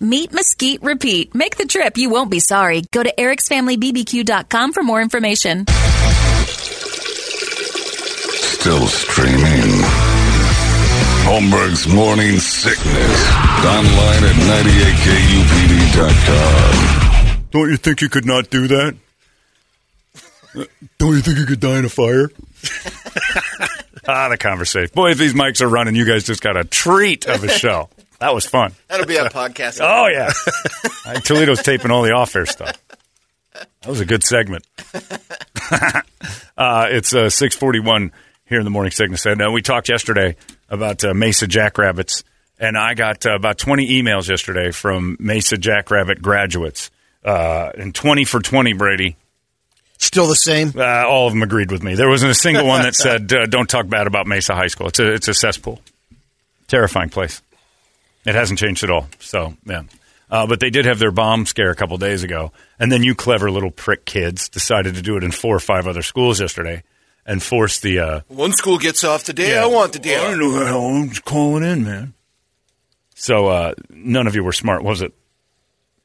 Meet Mesquite Repeat. Make the trip. You won't be sorry. Go to ericsfamilybbq.com for more information. Still streaming. Holmberg's Morning Sickness. Online at 98kupd.com. Don't you think you could not do that? Don't you think you could die in a fire? ah, the conversation. Boy, if these mics are running, you guys just got a treat of a show. That was fun. That'll be on podcast. Oh yeah, Toledo's taping all the off-air stuff. That was a good segment. uh, it's uh, six forty-one here in the morning sickness, and uh, we talked yesterday about uh, Mesa Jackrabbits, and I got uh, about twenty emails yesterday from Mesa Jackrabbit graduates, uh, and twenty for twenty, Brady. Still the same. Uh, all of them agreed with me. There wasn't a single one that said, uh, "Don't talk bad about Mesa High School." It's a it's a cesspool, terrifying place. It hasn't changed at all. So yeah, uh, but they did have their bomb scare a couple days ago, and then you clever little prick kids decided to do it in four or five other schools yesterday, and force the. Uh, One school gets off the day I want the day. I don't know how I'm just calling in, man. So uh, none of you were smart, was it?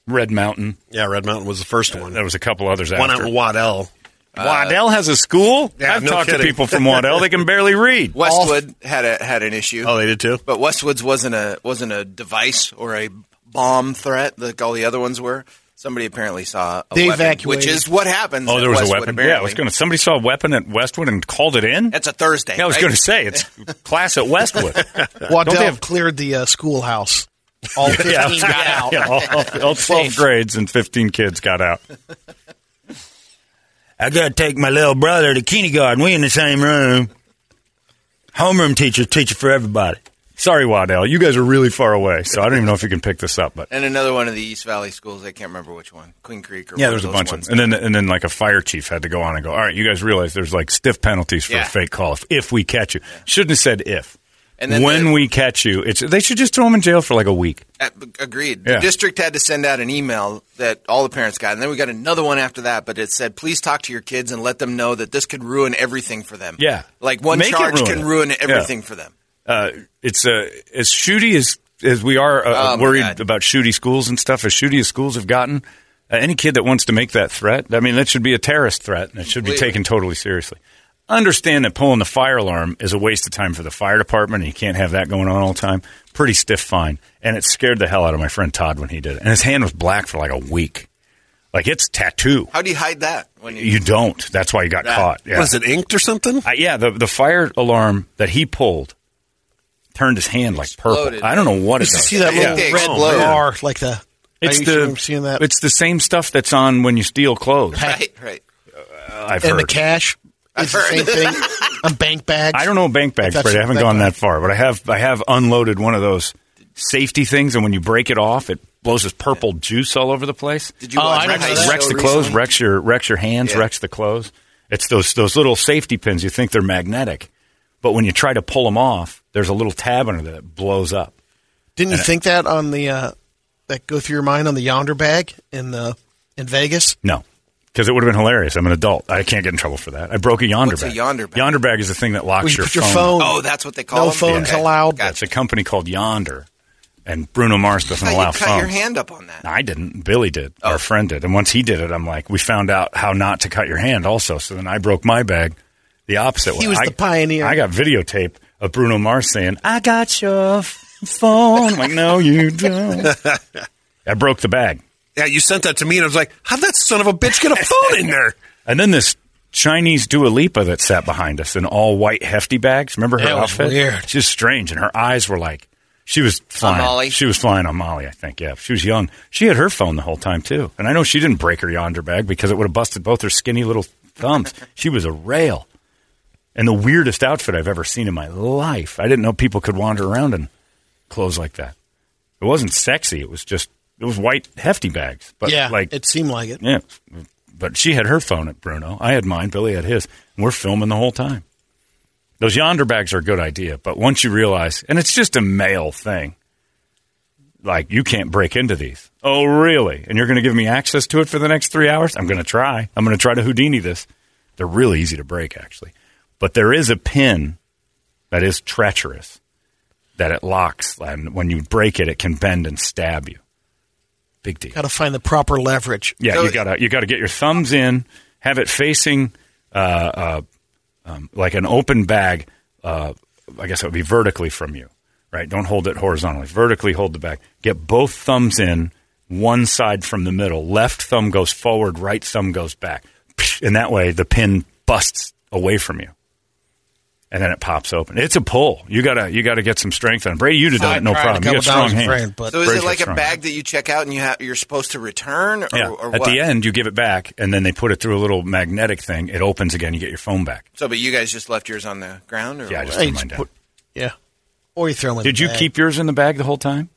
Red Mountain. Yeah, Red Mountain was the first one. There was a couple others One after. out in Waddell. Waddell has a school. Yeah, I've no talked to people from Waddell; they can barely read. Westwood had a had an issue. Oh, they did too. But Westwood's wasn't a wasn't a device or a bomb threat like all the other ones were. Somebody apparently saw a They weapon, evacuated. which is what happens. Oh, there was Westwood, a weapon. Apparently. Yeah, I was going to. Somebody saw a weapon at Westwood and called it in. That's a Thursday. Yeah, I was right? going to say it's class at Westwood. Waddell they have- cleared the uh, schoolhouse. All 15 got out. Yeah, all, all- all 12 grades and 15 kids got out. I got to take my little brother to kindergarten. We in the same room. Homeroom teacher, teacher for everybody. Sorry, Waddell. You guys are really far away, so I don't even know if you can pick this up. But And another one of the East Valley schools. I can't remember which one. Queen Creek or yeah, there's a bunch of them. And then, and then like a fire chief had to go on and go, all right, you guys realize there's like stiff penalties for Yeah. a fake call if, if we catch you. Shouldn't have said if. And then when the- we catch you, it's they should just throw them in jail for like a week. Uh, agreed. Yeah. The district had to send out an email that all the parents got, and then we got another one after that. But it said, "Please talk to your kids and let them know that this could ruin everything for them." Yeah. like one Make charge ruin can it. ruin Yeah. everything for them. uh, it's uh, as shooty as as we are uh, Oh, worried about shooty schools and stuff. As shooty as schools have gotten, uh, any kid that wants to make that threat, I mean, that should be a terrorist threat, and it should be taken totally seriously. Understand that pulling the fire alarm is a waste of time for the fire department, and you can't have that going on all the time. Pretty stiff fine, and it scared the hell out of my friend Todd when he did it, and his hand was black for like a week, like it's tattoo. How do you hide that when you? You don't. That's why you got That- caught. Yeah. Was it inked or something? Uh, yeah, the the fire alarm that he pulled turned his hand like Exploded. purple. I don't know what it's. Used to see that little they red explode. bar, like the. It's I the seeing that. It's the same stuff that's on when you steal clothes. right, right. I've and heard. the cash. It's the I've same thing. On bank bags. I don't know bank bags, That's- Brady. I haven't gone guy. that far, but I have. I have unloaded one of those safety things, and when you break it off, it blows this purple juice all over the place. Did you Oh, watch I my didn't know Heist that. show wrecks the clothes, recently? wrecks your wrecks your hands, Yeah. wrecks the clothes. It's those those little safety pins. You think they're magnetic, but when you try to pull them off, there's a little tab under that blows up. Didn't you think that on the uh, that go through your mind on the Yondr bag in the in Vegas? No, because it would have been hilarious. I'm an adult. I can't get in trouble for that. I broke a Yondr What's a bag. Yondr bag? Yondr bag is the thing that locks Where you your, put your phone. phone. Oh, that's what they call it. No them? phones Okay. allowed. Gotcha. It's a company called Yondr, and Bruno Mars doesn't thought allow you cut phones. your hand up on that. I didn't. Billy did. Oh. Our friend did. And once he did it, I'm like, we found out how not to cut your hand also. So then I broke my bag the opposite way. He was I- the pioneer. I got videotape of Bruno Mars saying, I got your phone. I'm like, no, you don't. I broke the bag. Yeah, you sent that to me, and I was like, "How'd that son of a bitch get a phone in there?" And then this Chinese Dua Lipa that sat behind us in all white hefty bags. Remember her That was outfit? weird. She was strange, and her eyes were like she was flying. Molly? She was flying on Molly, I think. Yeah, she was young. She had her phone the whole time too, and I know she didn't break her Yondr bag because it would have busted both her skinny little thumbs. she was a rail, and the weirdest outfit I've ever seen in my life. I didn't know people could wander around in clothes like that. It wasn't sexy. It was just it was white hefty bags, but yeah, like it seemed like it. yeah, but she had her phone at Bruno. I had mine. Billy had his. And we're filming the whole time. Those Yondr bags are a good idea, but once you realize, and it's just a male thing, like you can't break into these. Oh, really? And you're going to give me access to it for the next three hours? I'm going to try. I'm going to try to Houdini this. They're really easy to break, actually. But there is a pin that is treacherous that it locks, and when you break it, it can bend and stab you. Big deal. Got to find the proper leverage. Yeah, you gotta you gotta get your thumbs in, have it facing uh, uh, um, like an open bag. Uh, I guess it would be vertically from you, right? Don't hold it horizontally. Vertically hold the bag. Get both thumbs in, one side from the middle. Left thumb goes forward, right thumb goes back, and that way the pin busts away from you, and then it pops open. It's a pull. You gotta you gotta get some strength on. it. Brady, you'd have done it no tried a problem. You couple got strong hands. Fran, but- So is Brady's it like a bag hands. that you check out and you have, you're supposed to return, or, Yeah. or At what? the end, you give it back, and then they put it through a little magnetic thing. It opens again. You get your phone back. So, but you guys just left yours on the ground, or Yeah, I just threw mine down. put- yeah. Or you throw them in Did the you bag. keep yours in the bag the whole time?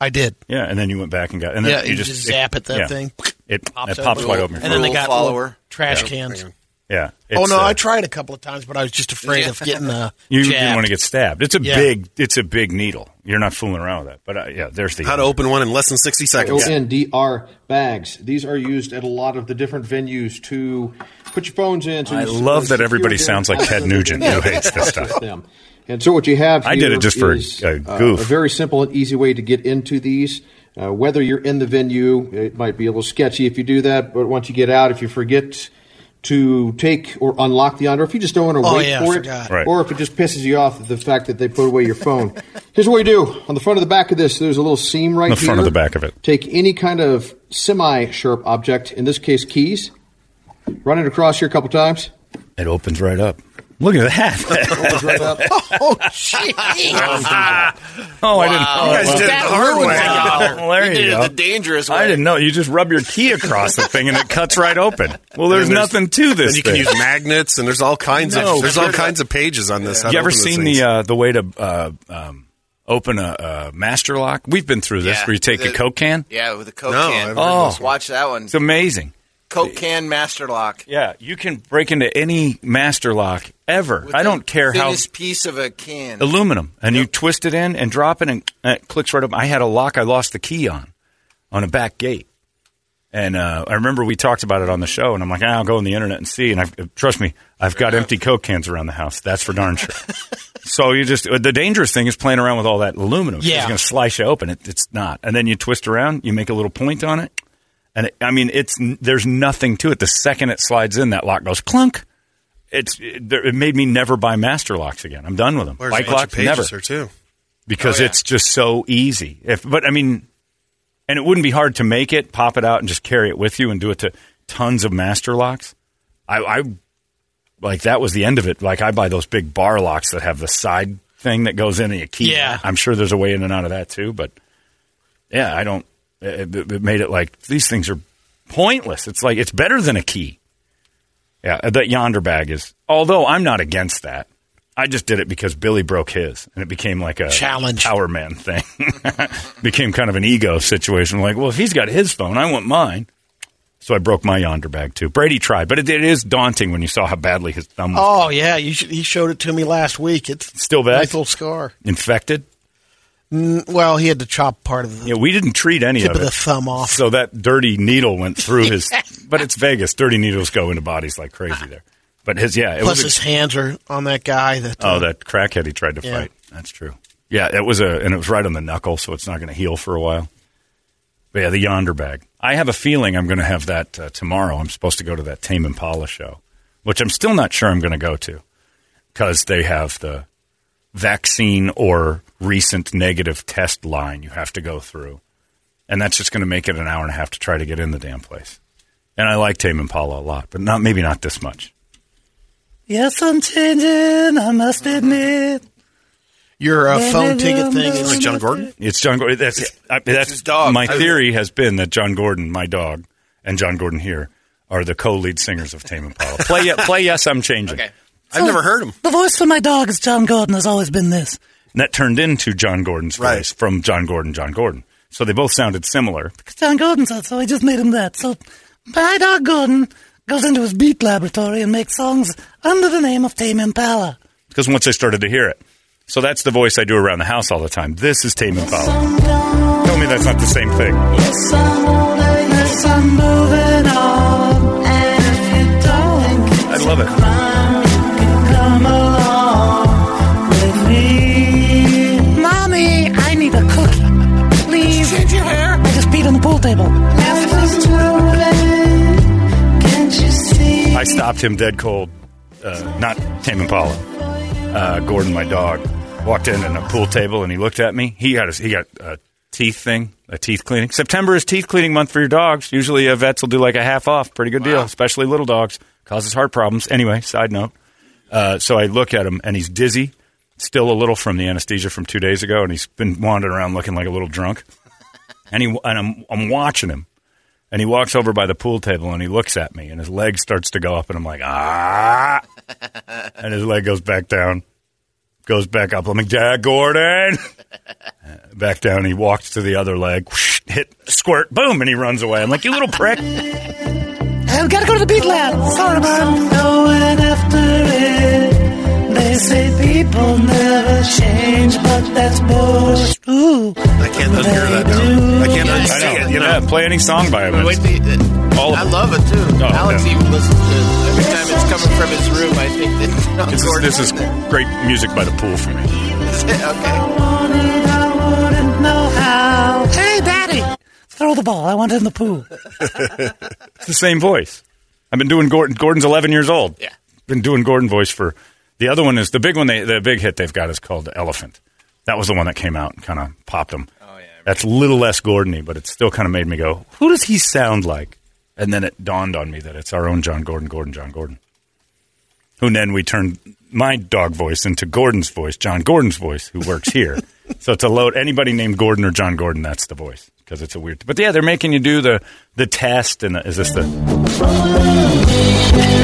I did. Yeah, and then you went back and got. And then Yeah, you you just, just zap it, that yeah. thing. It Pops it pops open. wide open. And then they Rule got follower. little trash cans. Yeah. Oh no, uh, I tried a couple of times, but I was just afraid of getting the You jabbed. didn't want to get stabbed. It's a Yeah. big. It's a big needle. You're not fooling around with that. But uh, yeah, there's the How to open one in less than sixty seconds. Yondr bags. These are used at a lot of the different venues to put your phones in. So I love that everybody sounds like Ted Nugent, who hates this stuff. And so what you have I did it just for a- is, a uh, goof. a very simple and easy way to get into these. Uh, whether you're in the venue, it might be a little sketchy if you do that, but once you get out, if you forget to take or unlock the under, if you just don't want to Oh, wait yeah, I for it. Right. or if it just pisses you off the fact that they put away your phone. Here's what you do. On the front of the back of this, there's a little seam right The here. The front of the back of it. Take any kind of semi-sharp object, in this case keys, run it across here a couple times. It opens right up. Look at that. Opens. Oh, jeez. oh, I didn't. Wow. You guys did it the hard way. well, there You you, did it go. the dangerous way. I didn't know. You just rub your key across the thing and it cuts right open. Well, there's, there's- nothing to this. Then you can use magnets, and there's all kinds No, of there's all kinds of pages on this. how to you ever seen the uh, the way to uh, um, open a, a master lock? We've been through this Yeah, where you take the- a Coke can. Yeah, with a Coke No, can. I've Oh. Watch that one. It's amazing. Coke can master lock. Yeah, you can break into any master lock ever. With I don't care how piece of a can. aluminum, and you twist it in and drop it, and it clicks right up. I had a lock I lost the key on, on a back gate, and uh, I remember we talked about it on the show, and I'm like, ah, I'll go on the internet and see. And I've, trust me, I've got empty Coke cans around the house. That's for darn sure. so you just the dangerous thing is playing around with all that aluminum. Yeah. it's going to slice you open. It, it's not, and then you twist around, you make a little point on it, and it, I mean, it's there's nothing to it. The second it slides in, that lock goes clunk. It's it, it made me never buy master locks again. I'm done with them. There's Bike a bunch locks of never there too. because Oh, yeah. it's just so easy. If but I mean, and it wouldn't be hard to make it, pop it out, and just carry it with you, and do it to tons of master locks. I, I like that was the end of it. Like I buy those big bar locks that have the side thing that goes in and you key. Yeah. I'm sure there's a way in and out of that too, but yeah, I don't. It, it- it made it like these things are pointless. It's like it's better than a key. Yeah, uh, that Yondr bag is. Although I'm not against that. I just did it because Billy broke his, and it became like a Challenge. Power Man thing. became kind of an ego situation. Like, well, if he's got his phone, I want mine. So I broke my Yondr bag too. Brady tried, but it, it is daunting when you saw how badly his thumb was Oh yeah, you should, he showed it to me last week. It's still bad, nice little scar. infected. Mm, Well, he had to chop part of the Yeah, we didn't treat any tip of of the thumb off. So that dirty needle went through his. But it's Vegas. Dirty needles go into bodies like crazy there. But his, yeah, it Plus, was. a- his hands are on that guy. That uh, oh, that crackhead he tried to Yeah. fight. That's true. Yeah, it was a, and it was right on the knuckle, so it's not going to heal for a while. But yeah, the Yondr bag. I have a feeling I'm going to have that uh, tomorrow. I'm supposed to go to that Tame Impala show, which I'm still not sure I'm going to go to because they have the vaccine or recent negative test line you have to go through. And that's just going to make it an hour and a half to try to get in the damn place. And I like Tame Impala a lot, but not maybe not this much. Yes, I'm changing, I must admit. your uh, phone ticket thing is Like John Gordon? It's John Gordon. That's I, that's his dog. My theory has been that John Gordon, my dog, and John Gordon here are the co-lead singers of Tame Impala. Play, play, yes, I'm changing. Okay. I've never heard him. The voice for my dog is John Gordon, has always been this. And that turned into John Gordon's Right. voice from John Gordon, John Gordon. So they both sounded similar. Because John Gordon said so, I just made him that. So my dog Gordon goes into his beat laboratory and makes songs under the name of Tame Impala. Because once I started to hear it. So that's the voice I do around the house all the time. This is Tame Impala. Tell me that's not the same thing. Yes, I'm moving, yes, I'm moving on. And if you don't I love it. I just peed on the pool table. I stopped him dead cold. Uh, not Tame Impala. Uh, Gordon, my dog, walked in at a pool table and he looked at me. He got a, he got a teeth thing, a teeth cleaning. September is teeth cleaning month for your dogs. Usually, uh, vets will do like a half off. Pretty good deal, especially little dogs. Causes heart problems. Anyway, side note. Uh, so I look at him and he's dizzy, still a little from the anesthesia from two days ago, and he's been wandering around looking like a little drunk. And he and I'm I'm watching him. And he walks over by the pool table and he looks at me and his leg starts to go up and I'm like, ah. and his leg goes back down, goes back up. I'm like, Dad Gordon. back down. He walks to the other leg, whoosh, hit, squirt, boom, and he runs away. I'm like, you little prick. I've gotta go to the beat lab. Sorry, man. Say people never change, but that's bullshit. Ooh. I can't unhear that now. I can't I unsee know. it. You know. Yeah, play any song by him. Wait, It's- the, All I love it too. Oh, Alex yeah. even listens to it. Every time it's coming from his room, I think that John This is, this is great music by the pool for me. okay. Wanted, I wouldn't know how. Hey, Daddy. Throw the ball. I want it in the pool. It's the same voice. I've been doing Gordon. Gordon's 11 years old. Yeah. Been doing Gordon voice for. The other one is the big one. They, the big hit they've got is called Elephant. That was the one that came out and kind of popped them. Oh yeah. That's a little less Gordony, but it still kind of made me go, "Who does he sound like?" And then it dawned on me that it's our own John Gordon, Gordon, John Gordon. Who then we turned my dog voice into Gordon's voice, John Gordon's voice, who works here. so to load anybody named Gordon or John Gordon, that's the voice because it's a weird. But yeah, they're making you do the the test, and the, is this the?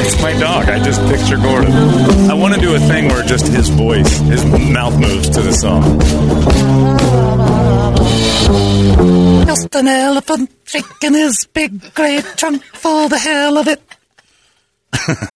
It's my dog. I just picture Gordon. I want to do a thing where just his voice, his mouth moves to the song. Just an elephant shaking his big great trunk for the hell of it.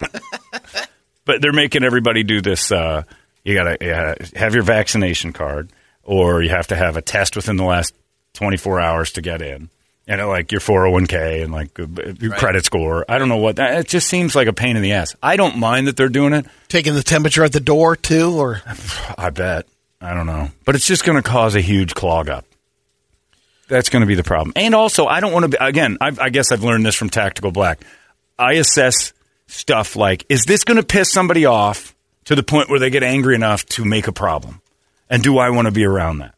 But they're making everybody do this. Uh, you got to uh, have your vaccination card, or you have to have a test within the last 24 hours to get in. And uh, like your 401k and like uh, your credit score. I don't know what. It just seems like a pain in the ass. I don't mind that they're doing it. Taking the temperature at the door too, or I bet. I don't know. But it's just going to cause a huge clog up. That's going to be the problem. And also, I don't want to be, again, I've, I guess I've learned this from Tactical Black. I assess stuff like, is this going to piss somebody off to the point where they get angry enough to make a problem? And do I want to be around that?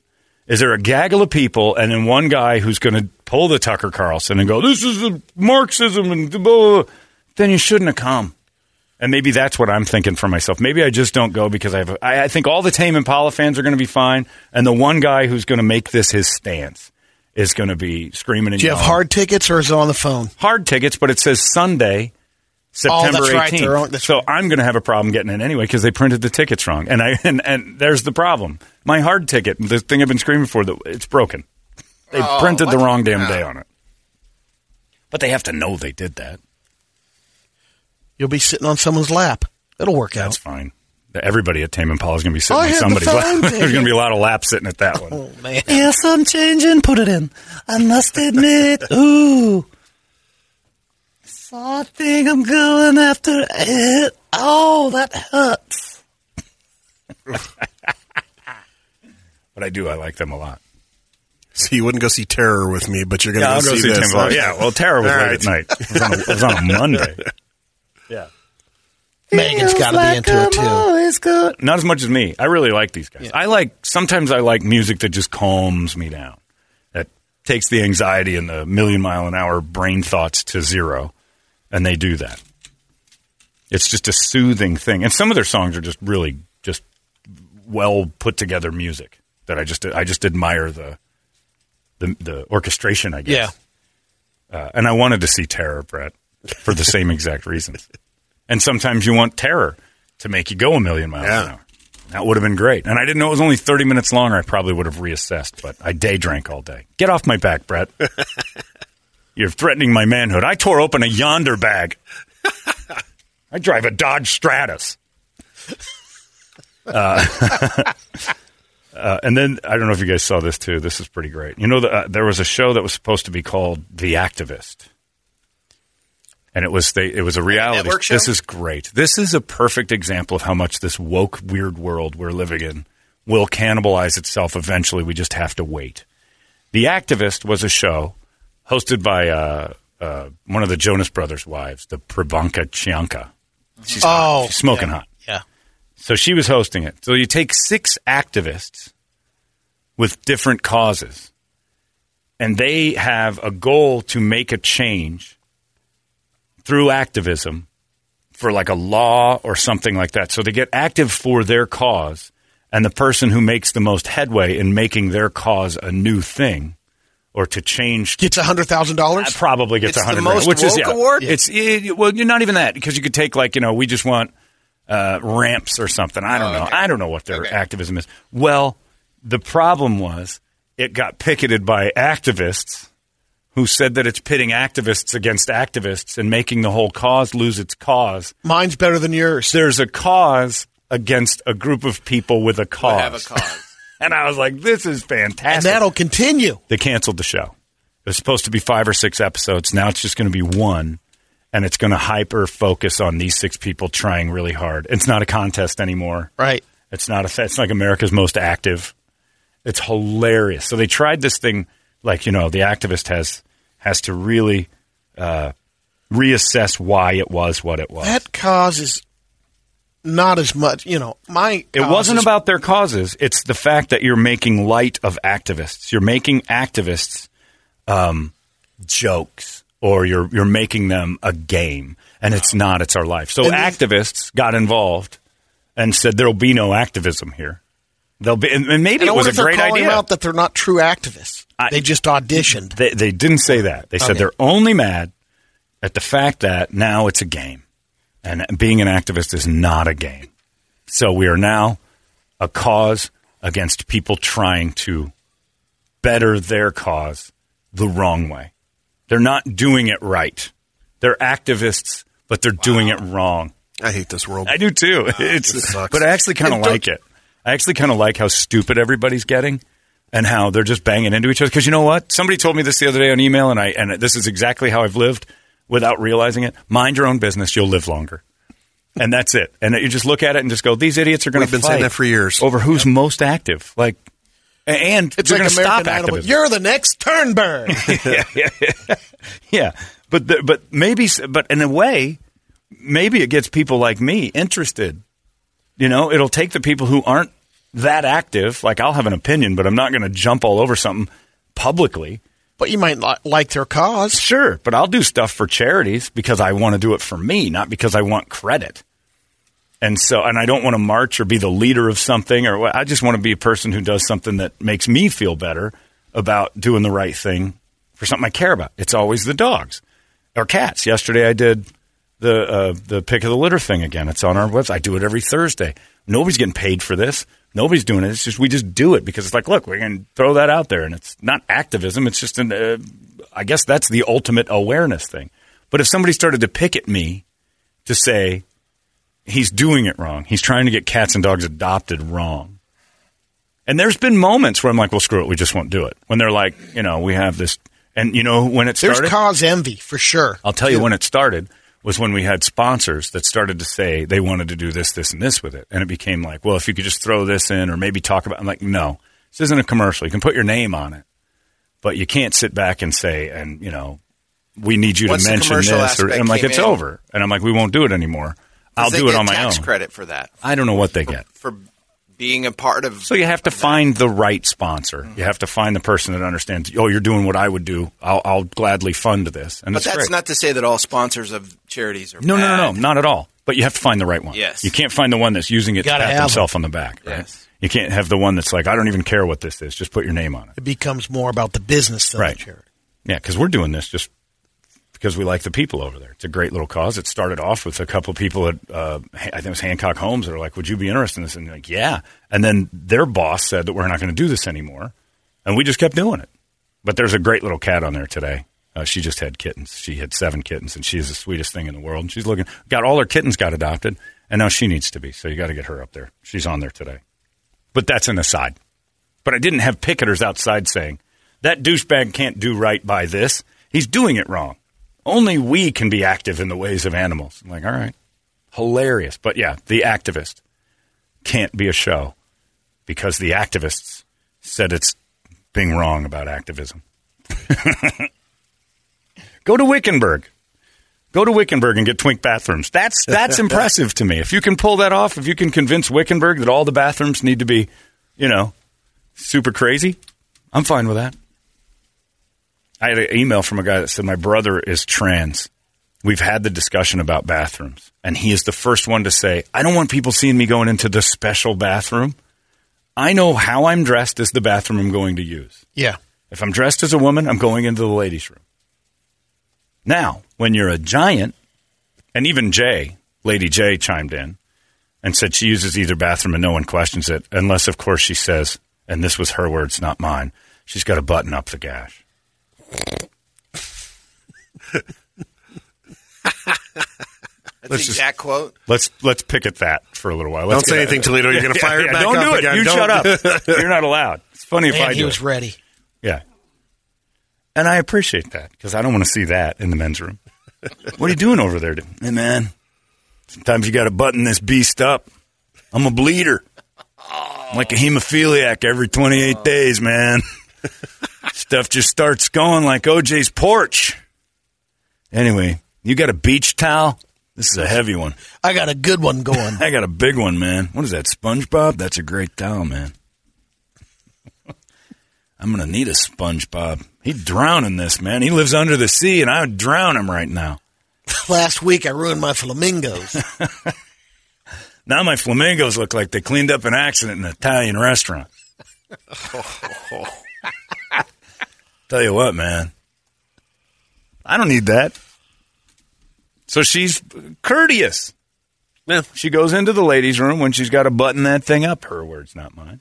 Is there a gaggle of people and then one guy who's going to pull the Tucker Carlson and go, this is a Marxism and blah, blah, blah. then you shouldn't have come. And maybe that's what I'm thinking for myself. Maybe I just don't go because I have. I, I think all the Tame Impala fans are going to be fine, and the one guy who's going to make this his stance is going to be screaming and Do you have yelling. hard tickets or is it on the phone? hard tickets, but it says Sunday, September Oh, that's right. 18th. They're that's so I'm going to have a problem getting in anyway because they printed the tickets wrong. And I and, and there's the problem. My hard ticket, the thing I've been screaming for, the- it's broken. They Oh, printed the wrong damn day on it. But they have to know they did that. You'll be sitting on someone's lap. It'll work That's out. That's fine. Everybody at Tame Impala is going to be sitting oh, I on had the somebody's lap. There's going to be a lot of laps sitting at that one. Oh man. Yes, I'm changing. Put it in. I must admit. Ooh. So I think I'm going after it. Oh, that hurts. But I do. I like them a lot. So you wouldn't go see Terror with me, but you're going to Yeah, go, go see this. Tame Yeah, well, Terror was All late right. at night. It was on a, was on a Monday. Yeah. Megan's got to be into it too. Always good. Not as much as me. I really like these guys. I like sometimes I like music that just calms me down. That takes the anxiety and the million mile an hour brain thoughts to zero. And they do that. It's just a soothing thing. And some of their songs are just really just well put together music that I just I just admire the the, the orchestration, I guess. Uh, and I wanted to see Terror, Brett, for the same exact reasons. And sometimes you want terror to make you go a million miles Yeah. an hour. That would have been great. And I didn't know it was only 30 minutes longer. I probably would have reassessed, but I day drank all day. Get off my back, Brett. You're threatening my manhood. I tore open a Yondr bag. I drive a Dodge Stratus. Uh, uh, and then I don't know if you guys saw this too. This is pretty great. You know, the, uh, there was a show that was supposed to be called The Activist, and it was they, it was a reality. network show? This is great. This is a perfect example of how much this woke weird world we're living in will cannibalize itself eventually. We just have to wait. The Activist was a show hosted by uh, uh, one of the Jonas Brothers' wives, the Prabhanka Chianka. She's hot. Oh, She's smoking yeah. hot. Yeah. So she was hosting it. So you take six activists with different causes, and they have a goal to make a change through activism for like a law or something like that. So they get active for their cause, and the person who makes the most headway in making their cause a new thing or to change Gets a hundred thousand dollars. probably gets a hundred which is yeah, award? It's it, well, you're not even that because you could take like you know we just want uh, ramps or something. I don't Oh, know. okay. I don't know what their Okay. activism is. Well, the problem was it got picketed by activists who said that it's pitting activists against activists and making the whole cause lose its cause. Mine's better than yours. There's a cause against a group of people with a We'll cause. have a cause. And I was like, this is fantastic. and that'll continue. they canceled the show. It was supposed to be five or six episodes. Now it's just going to be one, and it's going to hyper focus on these six people trying really hard. It's not a contest anymore. Right. It's not a. It's like America's Most Active. It's hilarious. So they tried this thing, like you know, the activist has has to really uh, reassess why it was what it was. That cause is not as much. You know, my It wasn't about their causes. It's the fact that you're making light of activists. You're making activists um, jokes, or you're you're making them a game, and it's not. It's our life. So And activists got involved and said there'll be no activism here. There'll be, and, and maybe And it was a great idea. out that they're not true activists. I- they just auditioned. They, they didn't say that. They said Okay. they're only mad at the fact that now it's a game. And being an activist is not a game. So we are now a cause against people trying to better their cause the wrong way. They're not doing it right. They're activists, but they're doing it wrong. I hate this world. I do too. Ah, it's this sucks. but I actually kind of like it. I actually kind of like how stupid everybody's getting and how they're just banging into each other. Because you know what? Somebody told me this the other day on email, and I and this is exactly how I've lived without realizing it. Mind your own business. You'll live longer. And that's it. And you just look at it and just go, these idiots are going to We've been saying that for years. over who's most active. Like, and It's you're like going to American stop Idol. activism. You're the next Thunberg. yeah, yeah, yeah. yeah. But the, but maybe but in a way, maybe it gets people like me interested You know, it'll take the people who aren't that active. Like I'll have an opinion, but I'm not going to jump all over something publicly. But you might li- like their cause. Sure, but I'll do stuff for charities because I want to do it for me, not because I want credit. And so, and I don't want to march or be the leader of something, or I just want to be a person who does something that makes me feel better about doing the right thing for something I care about. It's always the dogs or cats. Yesterday, I did the uh, the pick of the litter thing again. It's on our website. I do it every Thursday. Nobody's getting paid for this. Nobody's doing it. It's just we just do it because it's like, look, we can throw that out there, and it's not activism. It's just an, uh, I guess that's the ultimate awareness thing. But if somebody started to pick at me to say he's doing it wrong, he's trying to get cats and dogs adopted wrong. And there's been moments where I'm like, well, screw it, we just won't do it. When they're like, you know, we have this, and you know, when it started. There's cause envy for sure. I'll tell you when it started was when we had sponsors that started to say they wanted to do this, this, and this with it, and it became like, well, if you could just throw this in or maybe talk about. I'm like, no, this isn't a commercial. You can put your name on it, but you can't sit back and say, and you know, we need you Once to mention this. Or, and I'm like, it's in- over, and I'm like, we won't do it anymore. I'll do it on my tax own. credit for that I don't know what they get. for being a part of. So you have to find the right sponsor. You have to find the person that understands. Oh, you're doing what I would do. I'll, I'll gladly fund this. And but that's great. not to say that all sponsors of charities are No, no, no, no, not at all. But you have to find the right one. Yes. You can't find the one that's using it to Gotta pat have themselves on the back. Right? Yes. You can't have the one that's like, I don't even care what this is. Just put your name on it. It becomes more about the business than Right. the charity. Yeah, because we're doing this just because we like the people over there. It's a great little cause. It started off with a couple of people at, uh, I think it was Hancock Homes that are like, would you be interested in this? And like, yeah. And then their boss said that we're not going to do this anymore. And we just kept doing it. But there's a great little cat on there today. Uh, she just had kittens. She had seven kittens, and she's the sweetest thing in the world. And she's looking, got all her kittens got adopted, and now she needs to be. So you got to get her up there. She's on there today. But that's an aside. But I didn't have picketers outside saying, that douchebag can't do right by this. He's doing it wrong. Only we can be active in the ways of animals. I'm like, all right. Hilarious. But yeah, the activist can't be a show because the activists said it's being wrong about activism. Go to Wickenburg. Go to Wickenburg and get twink bathrooms. That's that's impressive to me. If you can pull that off, if you can convince Wickenburg that all the bathrooms need to be, you know, super crazy, I'm fine with that. I had an email from a guy that said my brother is trans. We've had the discussion about bathrooms, and he is the first one to say, "I don't want people seeing me going into the special bathroom. I know how I'm dressed is the bathroom I'm going to use. Yeah. If I'm dressed as a woman, I'm going into the ladies' room. Now, when you're a giant, and even Jay, Lady J, chimed in and said she uses either bathroom and no one questions it, unless, of course, she says, and this was her words, not mine, she's got to button up the gash. That's Let's the just- exact quote. Let's let's pick at that for a little while. Don't say get anything, Toledo. You're gonna fire it back Don't up do it. again. You Don't. shut up. You're not allowed. It's funny if Man, I he do. was it. ready. Yeah. And I appreciate that because I don't want to see that in the men's room. what are you doing over there? dude? Hey, man, sometimes you got to button this beast up. I'm a bleeder. I'm like a hemophiliac every 28 days, man. Stuff just starts going like OJ's porch. Anyway, you got a beach towel? This is a heavy one. I got a good one going. I got a big one, man. What is that, SpongeBob? That's a great towel, man. I'm going to need a SpongeBob. He'd drown in this, man. He lives under the sea, and I would drown him right now. Last week I ruined my flamingos. Now my flamingos look like they cleaned up an accident in an Italian restaurant. Tell you what, man. I don't need that. So she's courteous. Yeah. She goes into the ladies' room when she's got to button that thing up. Her words, not mine.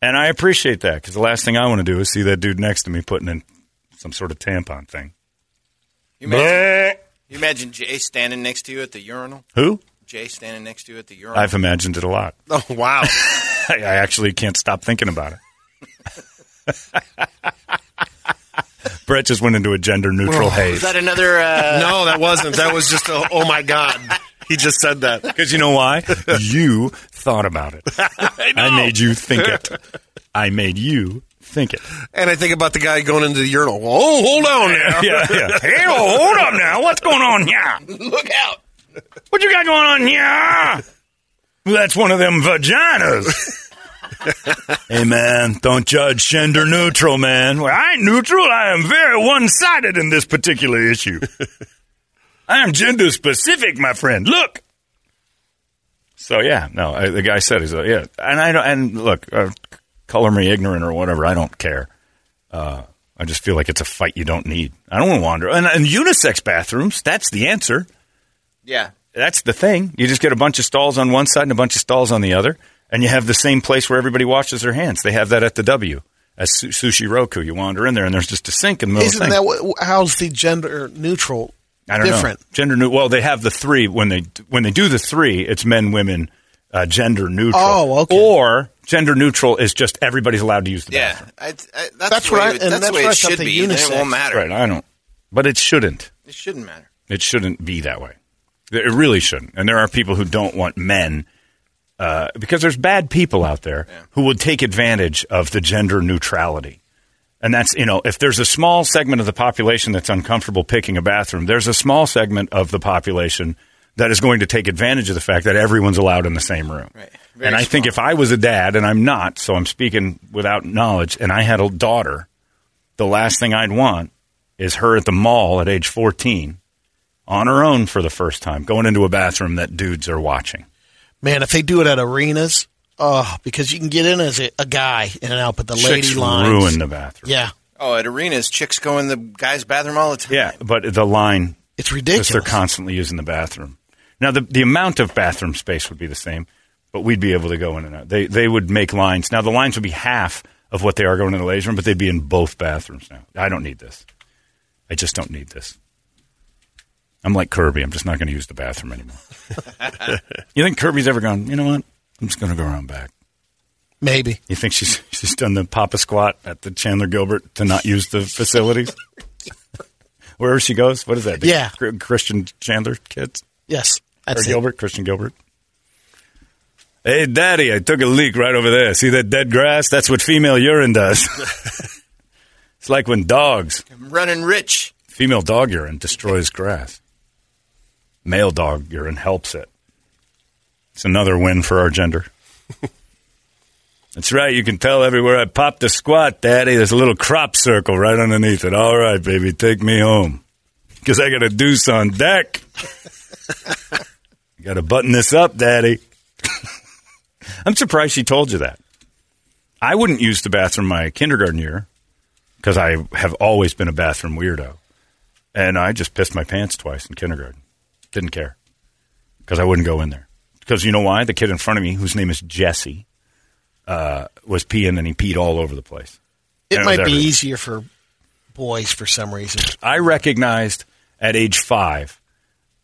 And I appreciate that because the last thing I want to do is see that dude next to me putting in some sort of tampon thing. You imagine, you imagine Jay standing next to you at the urinal? Who? Jay standing next to you at the urinal? I've imagined it a lot. Oh wow! I I actually can't stop thinking about it. Brett just went into a gender neutral haze. Is that another. Uh, no, that wasn't. That was just a. Oh my god! He just said that. Because you know why? you thought about it. I, made you think it. I made you think it. And I think about the guy going into the urinal. Oh, hold on now. Yeah, yeah. Hey, oh, hold up now. What's going on here? Look out! What you got going on here? That's one of them vaginas. hey man, don't judge gender neutral, man. Well, I ain't neutral. I am very one sided in this particular issue. I am gender specific, my friend. Look. So yeah, no, I, the guy said he's like, yeah, and I don't. And look, uh, color me ignorant or whatever. I don't care. Uh, I just feel like it's a fight you don't need. I don't want to wander. And, and unisex bathrooms, that's the answer. Yeah. That's the thing. You just get a bunch of stalls on one side and a bunch of stalls on the other, and you have the same place where everybody washes their hands. They have that at the W. At Su- Sushi Roku, you wander in there, and there's just a sink in the middle Isn't of the that thing. what, how's the gender neutral I don't different? know. Gender neutral. Well, they have the three when they when they do the three. It's men, women, uh, gender neutral. Oh, okay. Or gender neutral is just everybody's allowed to use the Yeah. bathroom. I, I, that's, That's what I- and that's that's the way what it should be. Then It won't matter. Right. I don't. But it shouldn't. It shouldn't matter. It shouldn't be that way. It really shouldn't. And there are people who don't want men uh, because there's bad people out there who would take advantage of the gender neutrality. And that's, you know, if there's a small segment of the population that's uncomfortable picking a bathroom, there's a small segment of the population that is going to take advantage of the fact that everyone's allowed in the same room. Right. and I think if I was a dad, and I'm not, so I'm speaking without knowledge, and I had a daughter, the last thing I'd want is her at the mall at age 14 on her own for the first time, going into a bathroom that dudes are watching. Man, if they do it at arenas, oh, because you can get in as a, a guy in and out, but the lady Chicks lines ruin the bathroom. Yeah, Oh, at arenas, chicks go in the guy's bathroom all the time. Yeah, but the line it's because ridiculous. they're constantly using the bathroom. Now, the the amount of bathroom space would be the same, but we'd be able to go in and out. They they would make lines. Now, the lines would be half of what they are going in the ladies' room, but they'd be in both bathrooms now. I don't need this. I just don't need this. I'm like Kirby. I'm just not going to use the bathroom anymore. you think Kirby's ever gone? You know what? I'm just going to go around back. Maybe. You think she's she's done the Papa squat at the Chandler Gilbert to not use the facilities? Wherever she goes, what is that? The Yeah. Christian Chandler kids Yes, or that's it. Gilbert, Christian Gilbert. Hey, Daddy, I took a leak right over there. See that dead grass? That's what female urine does. it's like when dogs, I'm running rich. female dog urine destroys grass. Male dog urine helps it. It's another win for our gender. That's right. You can tell everywhere I popped a squat, Daddy. There's a little crop circle right underneath it. All right, baby, take me home. Because I got a deuce on deck. got to button this up, Daddy. I'm surprised she told you that. I wouldn't use the bathroom my kindergarten year because I have always been a bathroom weirdo. And I just pissed my pants twice in kindergarten. Didn't care because I wouldn't go in there. Because you know why? The kid in front of me, whose name is Jesse, uh, was peeing and he peed all over the place. It was might be easier for boys for some reason. I recognized at age five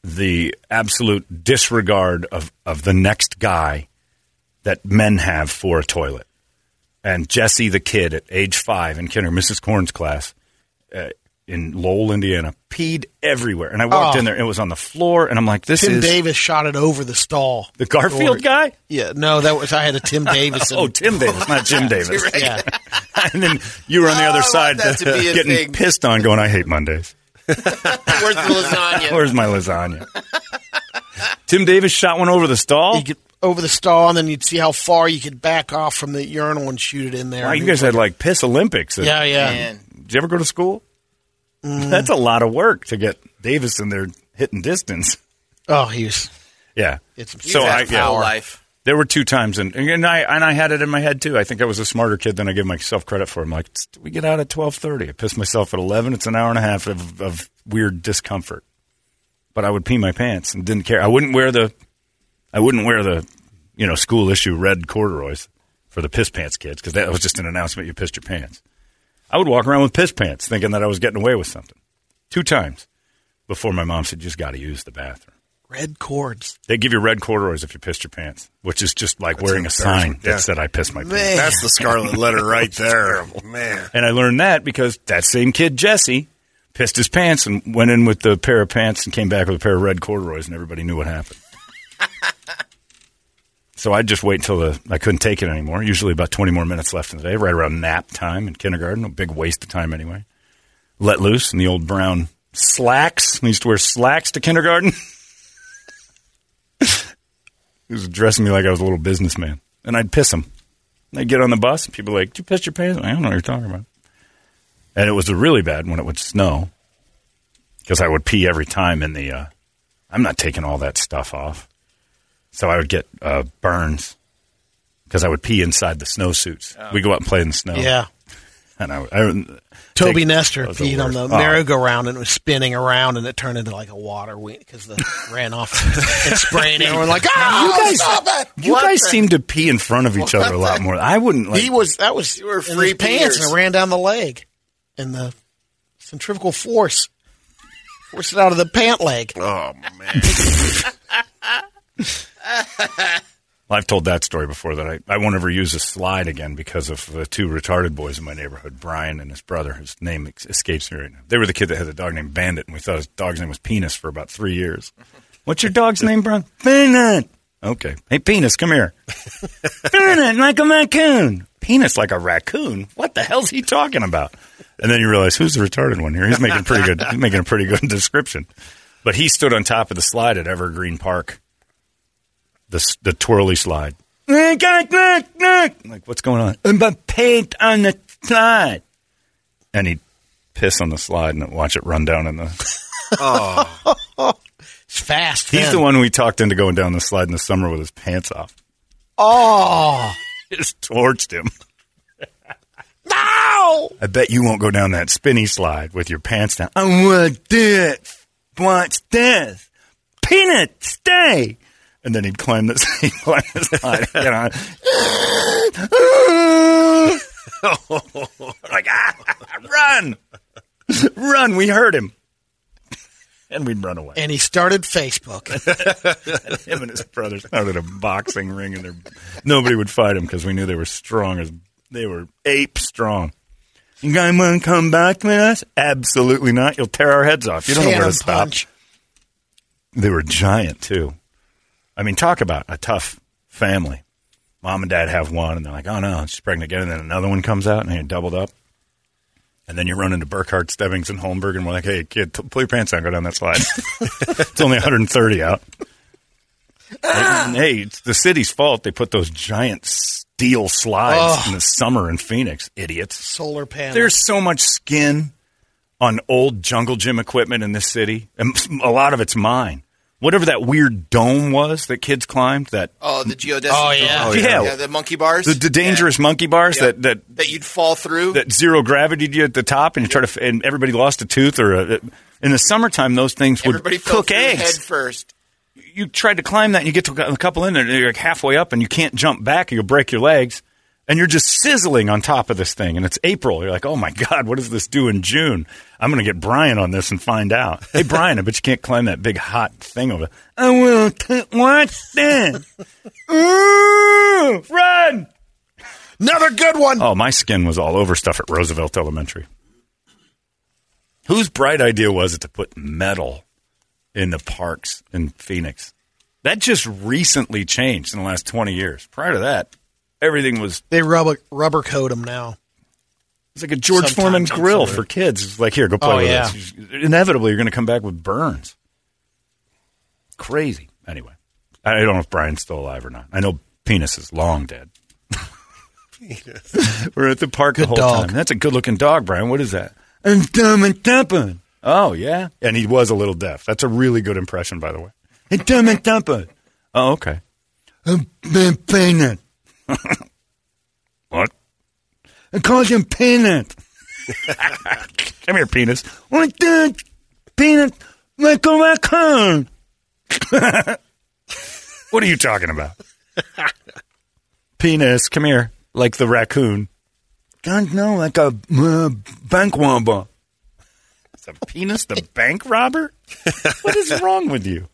the absolute disregard of, of the next guy that men have for a toilet. And Jesse, the kid at age five in Kinder, Mrs. Corn's class uh, in Lowell, Indiana, peed everywhere. And I walked Oh. in there, it was on the floor, and I'm like, this Tim is Davis shot it over the stall. the Garfield guy? Yeah, no, that was I had a Tim Davis. Oh, Tim Davis, not Jim Davis. Yeah, and then you were on the Oh, other I side that uh, to be getting thing. pissed on, going, I hate Mondays. Where's the lasagna? Where's my lasagna? Tim Davis shot one over the stall. you get over the stall, and then you'd see how far you could back off from the urinal and shoot it in there. Wow, you guys had like piss Olympics. yeah, yeah. Man. Did you ever go to school? Mm. That's a lot of work to get Davis in there hitting distance. Oh, he was. Yeah. It's some So You've I had yeah, life. there were two times, and and I and I had it in my head too. I think I was a smarter kid than I give myself credit for. I'm like, we get out at twelve thirty. I pissed myself at eleven. It's an hour and a half of, of weird discomfort. But I would pee my pants and didn't care. I wouldn't wear the, I wouldn't wear the, you know, school issue red corduroys for the piss pants kids because that was just an announcement you pissed your pants. I would walk around with piss pants, thinking that I was getting away with something. Two times before my mom said, just got to use the bathroom." red cords. They give you red corduroys if you pissed your pants, which is just like wearing a sign that Yeah. said I pissed my pants. That's the scarlet letter right there. Man. And I learned that because that same kid, Jesse, pissed his pants and went in with the pair of pants and came back with a pair of red corduroys, and everybody knew what happened. so I'd just wait until the I couldn't take it anymore. Usually about 20 more minutes left in the day, right around nap time in kindergarten. A big waste of time anyway. Let loose in the old brown slacks. We used to wear slacks to kindergarten. He was addressing me like I was a little businessman. And I'd piss him. And I'd get on the bus, and people were like, Did you piss your pants? I don't know what you're talking about. And it was really bad when it would snow because I would pee every time in the. Uh, I'm not taking all that stuff off. So I would get uh, burns because I would pee inside the snowsuits. We go out and play in the snow. Yeah. And I, I Toby take- Nestor that was the on the. Oh. merry-go-round and it was spinning around and it turned into like a water wheel because the ran off and spraying it. And we're like, ah, you guys, stop it! you What guys the- seem to pee in front of each other a lot more. I wouldn't like. he was that was You were in free his pants peers. and it ran down the leg, and the centrifugal force forced it out of the pant leg. Oh man. I've told that story before that I, I won't ever use a slide again because of the two retarded boys in my neighborhood, Brian and his brother. His name escapes me right now. They were the kid that had a dog named Bandit, and we thought his dog's name was Penis for about three years. What's your dog's name, Brian? Peanut. Okay. Hey, Penis, come here. Peanut, like a raccoon. Penis, like a raccoon. What the hell's he talking about? And then you realize who's the retarded one here. He's making pretty good. He's making a pretty good description. But he stood on top of the slide at Evergreen Park the the twirly slide. Like, what's going on? I'm gonna paint on the slide. And he'd piss on the slide and watch it run down in the. Oh. It's fast. He's then. the one we talked into going down the slide in the summer with his pants off. Oh Just torched him. no! I bet you won't go down that spinny slide with your pants down. I want this. Watch this. Peanut, stay. And then he'd climb the, he'd climb the slide. You know. like, ah, run. Run. We heard him. And we'd run away. And he started Facebook. Him and his brother started a boxing ring, and they're- nobody would fight him because we knew they were strong as they were ape strong. You guys want to come back with us? Absolutely not. You'll tear our heads off. You don't know where Phantom to stop. They were giant too. I mean, talk about a tough family. Mom and dad have one, and they're like, "Oh no, she's pregnant again." And then another one comes out, and they doubled up. And then you run into Burkhardt, Stebbings, and Holmberg, and we're like, "Hey, kid, pull your pants down, go down that slide." it's only 130 out. And, hey, it's the city's fault. They put those giant steel slides in the summer in Phoenix. Idiots. Solar panels. There's so much skin on old jungle gym equipment in this city, and a lot of it's mine. Whatever that weird dome was that kids climbed, that Oh, the geodesic. Oh, yeah. Oh, yeah. yeah. the monkey bars. the, the dangerous monkey bars Yeah. that that that you'd fall through. that zero gravity you at the top, and you try to, and everybody lost a tooth or a, in the summertime, those things would Everybody cook through eggs. head first. you tried to climb that and you get to a couple in there and you're like halfway up and you can't jump back or you'll break your legs and you're just sizzling on top of this thing and it's April. You're like, oh my God, what does this do in June? I'm going to get Brian on this and find out. Hey, Brian, I bet you can't climb that big hot thing over there. I will. T- what then? Ooh, run! Another good one. Oh, my skin was all over stuff at Roosevelt Elementary. Whose bright idea was it to put metal in the parks in Phoenix? That just recently changed in the last 20 years. Prior to that, everything was They rubber rubber coat them now. it's like a George Sometimes Foreman grill for kids. It's like, here, go play Oh, with yeah. this. Inevitably, you're going to come back with burns. Crazy. Anyway, I don't know if Brian's still alive or not. I know Penis is long dead. We're at the park the whole dog. time. That's a good looking dog, Brian. What is that? I'm dumb and dumping. Oh, yeah. And he was a little deaf. That's a really good impression, by the way. I'm dumb and dumping. Oh, okay. I'm peanut. what? I called him peanut. Come here, penis. What the peanut like a raccoon? what are you talking about? penis, come here, like the raccoon. God, no, like a uh, bank robber. Is a penis the bank robber? what is wrong with you?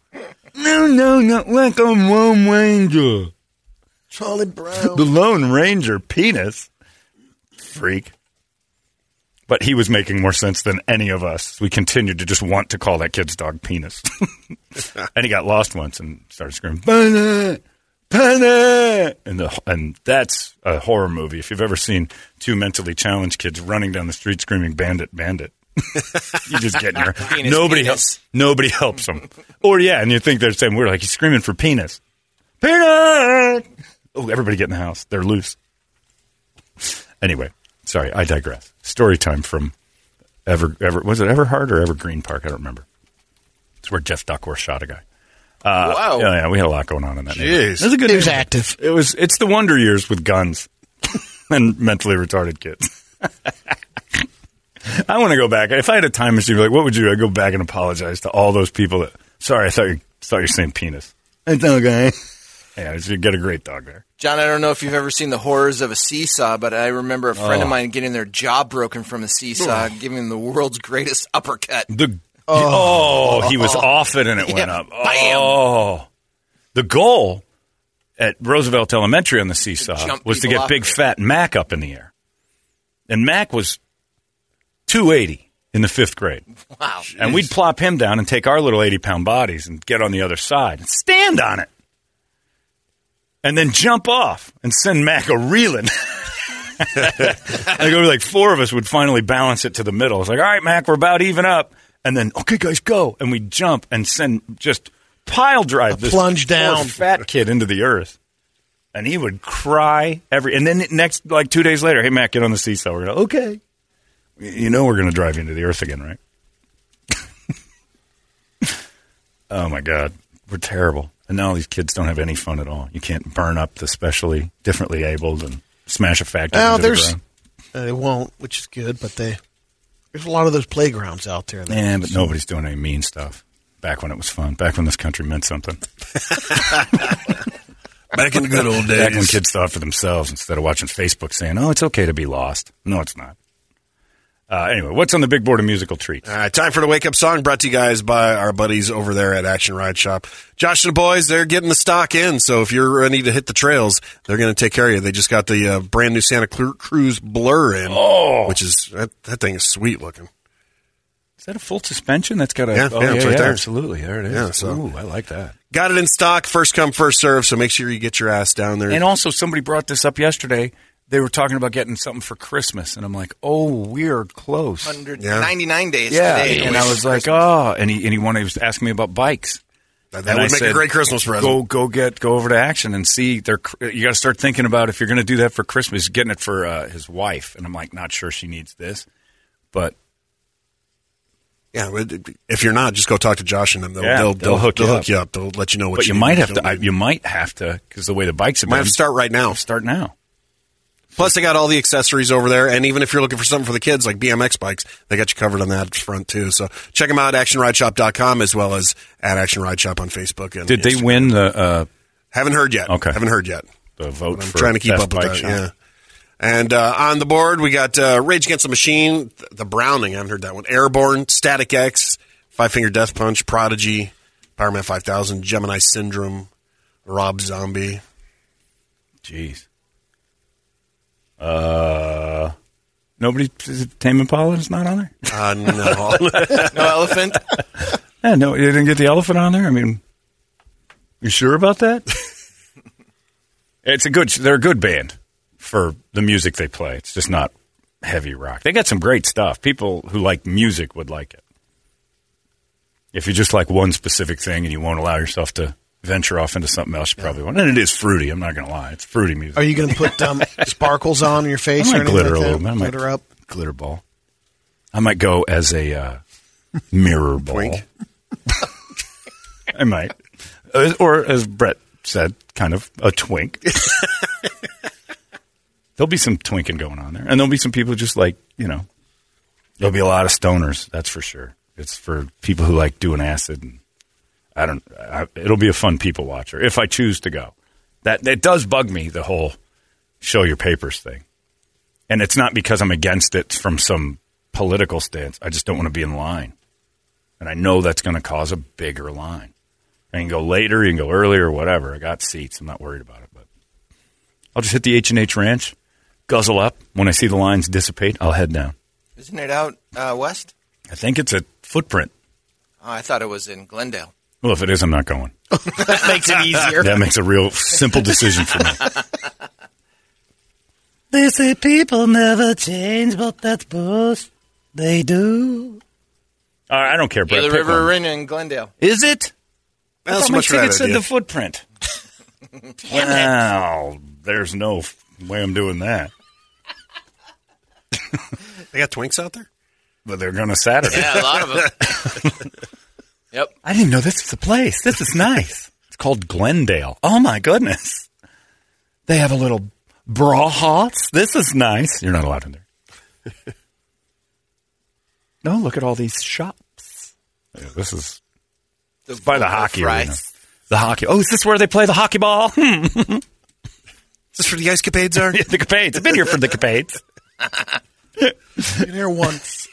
No, no, not like a Lone Ranger. Charlie Brown. The Lone Ranger penis. Freak. But he was making more sense than any of us. We continued to just want to call that kid's dog penis. and he got lost once and started screaming, Peanut! Peanut! And, the, and that's a horror movie. If you've ever seen two mentally challenged kids running down the street screaming, Bandit, Bandit. you just get in your Penis, nobody penis. helps nobody helps them or yeah and you think they're saying we're like he's screaming for penis Peanut. Oh, everybody get in the house. They're loose. Anyway, sorry, I digress. Story time from Ever Ever was it Everhard or Evergreen Park? I don't remember. It's where Jeff Duckworth shot a guy. Uh, Wow. Yeah, yeah, we had a lot going on in that. Jeez. neighborhood. It was a good. He was neighborhood. active. It was. It's the wonder years with guns and mentally retarded kids. I want to go back. If I had a time machine, like, what would you? do? I'd go back and apologize to all those people that. Sorry, I thought you thought you were saying penis. It's okay. Yeah, you get a great dog there. John, I don't know if you've ever seen the horrors of a seesaw, but I remember a friend Oh. of mine getting their jaw broken from a seesaw, giving him the world's greatest uppercut. The oh, he oh, was oh. off it and it went Yeah. up. Oh, the goal at Roosevelt Elementary on the seesaw jump was to get Big. Fat Mac up in the air, and Mac was two eighty in the fifth grade. Wow. And we'd plop him down and take our little 80 pound bodies and get on the other side and stand on it. And then jump off and send Mac a reeling. Go like four of us would finally balance it to the middle. It's like, all right, Mac, we're about even up. And then, okay, guys, go. And we jump and send just pile drive this plunge down. fat kid into the earth. And he would cry every. And then next, like two days later, hey, Mac, get on the seesaw. We're going, to, okay. You know we're going to drive you into the earth again, right? oh my God, we're terrible. And now these kids don't have any fun at all. You can't burn up the specially differently abled and smash a factory. Well, into the there's ground. uh, they won't, which is good, but they there's a lot of those playgrounds out there. That, Yeah, but nobody's doing any mean stuff. Back when it was fun. Back when this country meant something. Back in the good old days. Back when kids thought for themselves instead of watching Facebook saying, "Oh, it's okay to be lost." No, it's not. Uh, anyway, what's on the big board of musical treats? All right, time for the wake up song brought to you guys by our buddies over there at Action Ride Shop. Josh and the boys, they're getting the stock in. So if you're ready to hit the trails, they're going to take care of you. They just got the uh, brand new Santa Cruz Blur in, Oh. which is that, that thing is sweet looking. Is that a full suspension? That's got a Yeah, oh, yeah, it's right there. Absolutely, there it is. Yeah, so- Ooh, I like that. Got it in stock, first come, first serve. So make sure you get your ass down there. And also, somebody brought this up yesterday. They were talking about getting something for Christmas, and I'm like, "Oh, we're close." 199 days Yeah, today. and I was like, "Oh," and he and he wanted he was asking me about bikes. that And would I make a great Christmas present. Go go get go over to Action and see. Their you got to start thinking about if you're going to do that for Christmas, getting it for uh, his wife. And I'm like, not sure she needs this, but Yeah, if you're not, just go talk to Josh and them. They'll, Yeah, they'll, they'll hook you they'll up. hook you up. They'll let you know what but you you might and have what to. you I, don't you might have to because the way the bikes have Might been. have to start right now. Start now. Plus, they got all the accessories over there, and even if you're looking for something for the kids, like BMX bikes, they got you covered on that front too. So check them out ActionRideShop.com as well as at Action Ride Shop on Facebook. And Did they win the uh, Haven't heard yet. Okay. haven't heard yet. the vote But I'm for trying to keep up with that. shop? Yeah. And uh, on the board, we got uh, Rage Against the Machine, the Browning. I haven't heard that one. Airborne, Static X, Five Finger Death Punch, Prodigy, Powerman 5000, Gemini Syndrome, Rob Zombie. Jeez. Uh, nobody. Is it Tame Impala is not on there. Uh, no. no elephant. Yeah, no, you didn't get the elephant on there. I mean, you sure about that? it's a good. They're a good band for the music they play. It's just not heavy rock. They got some great stuff. People who like music would like it. If you just like one specific thing and you won't allow yourself to venture off into something else, you probably won't. And it is fruity. I'm not going to lie. It's fruity music. Are you going to put um, sparkles on your face I or might anything glitter like a little bit. I might Glitter up. glitter ball. I might go as a uh, mirror ball. I might, Uh, or as Brett said, kind of a twink. there'll be some twinking going on there, and there'll be some people just like you know. There'll be a lot of stoners, that's for sure. It's for people who like doing acid, and I don't. I, it'll be a fun people watcher if I choose to go. That it does bug me the whole show your papers thing. And it's not because I'm against it from some political stance. I just don't want to be in line. And I know that's going to cause a bigger line. I can go later, you can go earlier, whatever. I got seats. I'm not worried about it. But I'll just hit the H&H Ranch, guzzle up. When I see the lines dissipate, I'll head down. Isn't it out uh, west? I think it's a footprint. Oh, I thought it was in Glendale. Well, if it is, I'm not going. that makes it easier. That makes a real simple decision for me. They say people never change, but that's bullshit. They do. All right, I don't care, Brett. Gila Pick River one. Arena in Glendale. Is it? I That's thought my much ticket better said the footprint. Well, there's no way I'm doing that. They got Twinks out there? But they're going to Saturday. Yeah, a lot of them. yep. I didn't know this was a place. This is nice. It's called Glendale. Oh my goodness. They have a little bra hots. This is nice. You're not allowed in there. no, look at all these shops. Yeah, this is The by the hockey fries. arena. The hockey. Oh, is this where they play the hockey ball? Hmm. Is this for the ice capades are? Yeah, the capades. I've been here for the capades. Been here once.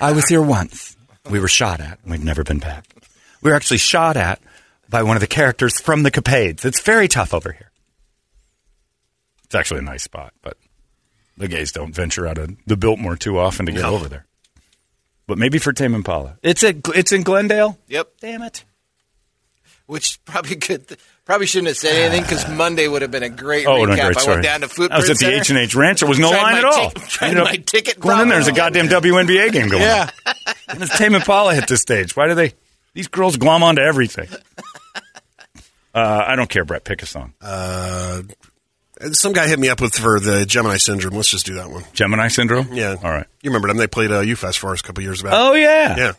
I was here once. We were shot at, and we've never been back. We were actually shot at by one of the characters from the Capades. It's very tough over here. It's actually a nice spot, but the gays don't venture out of the Biltmore too often to get No. over there. But maybe for Tame Impala. It's a, it's in Glendale. Yep. Damn it. Which probably could probably shouldn't have said anything because Monday would have been a great Oh, what a recap. great I went down to Footprint I was at the Center. H and H Ranch. There was no line at all. tic- tried Ended up my ticket Going in there, there's a goddamn WNBA game going. On. Yeah. on. And it's Tame Impala hit the stage. Why do they? These girls glom onto everything. Uh, I don't care, Brett. Pick a song. Uh, some guy hit me up with for the Gemini syndrome. Let's just do that one. Gemini syndrome. Yeah. All right. You remember them? They played uh, UFest for us a couple years back. Oh yeah. Yeah.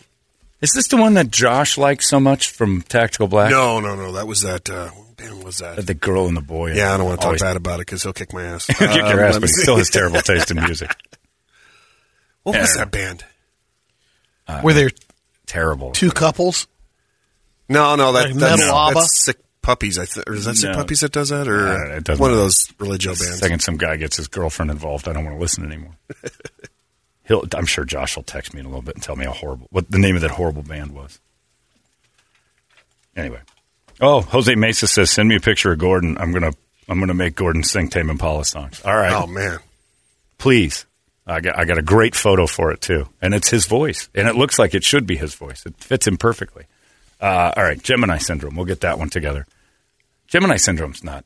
Is this the one that Josh likes so much from Tactical Black? No, no, no. That was that. Uh, what band was that? The girl and the boy. Yeah, I don't want to talk bad about it because he'll kick my ass. He'll kick your Um, ass, but he still has terrible taste in music. What was Yeah. that band? Were there Terrible. two couples? No, no, that, Like that's, Metal Abba? that's Sick Puppies. I th- or is that Sick No. Puppies that does that, or Uh, it doesn't one of those religio bands? Second, some guy gets his girlfriend involved. I don't want to listen anymore. He'll. I'm sure Josh will text me in a little bit and tell me how horrible what the name of that horrible band was. Anyway, oh, Jose Mesa says, "Send me a picture of Gordon. I'm gonna I'm gonna make Gordon sing Tame Impala songs." All right. Oh man, please. I got I got a great photo for it too, and it's his voice, and it looks like it should be his voice. It fits him perfectly. Uh, all right, Gemini syndrome. We'll get that one together. Gemini syndrome's not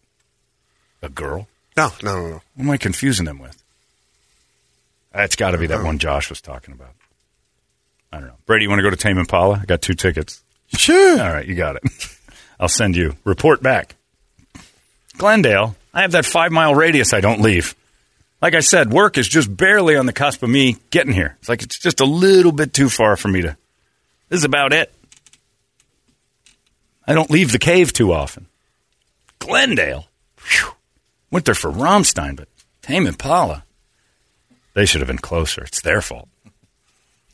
a girl. no, no, no, no. What am I confusing them with? That's got to be that one Josh was talking about. I don't know. Brady, you want to go to Tame Impala? I got two tickets. Sure. All right, you got it. I'll send you. Report back. Glendale, I have that five mile radius I don't leave. Like I said, work is just barely on the cusp of me getting here. It's like it's just a little bit too far for me to. This is about it. I don't leave the cave too often. Glendale, Phew. went there for Rammstein, but Tame Impala, they should have been closer. It's their fault.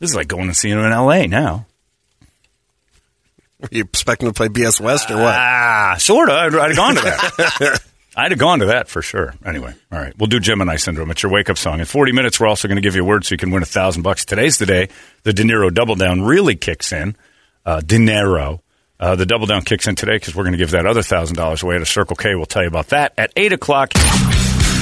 This is like going to see him in L.A. now. Were you expecting to play BS West or what? Ah, sort of. I'd, I'd have gone to that. I'd have gone to that for sure. Anyway, all right. We'll do Gemini Syndrome. It's your wake up song. In 40 minutes, we're also going to give you a word so you can win a thousand bucks. Today's the day the De Niro double down really kicks in. Uh, De Niro. Uh, the double down kicks in today because we're going to give that other thousand dollars away at a Circle K. We'll tell you about that at eight o'clock.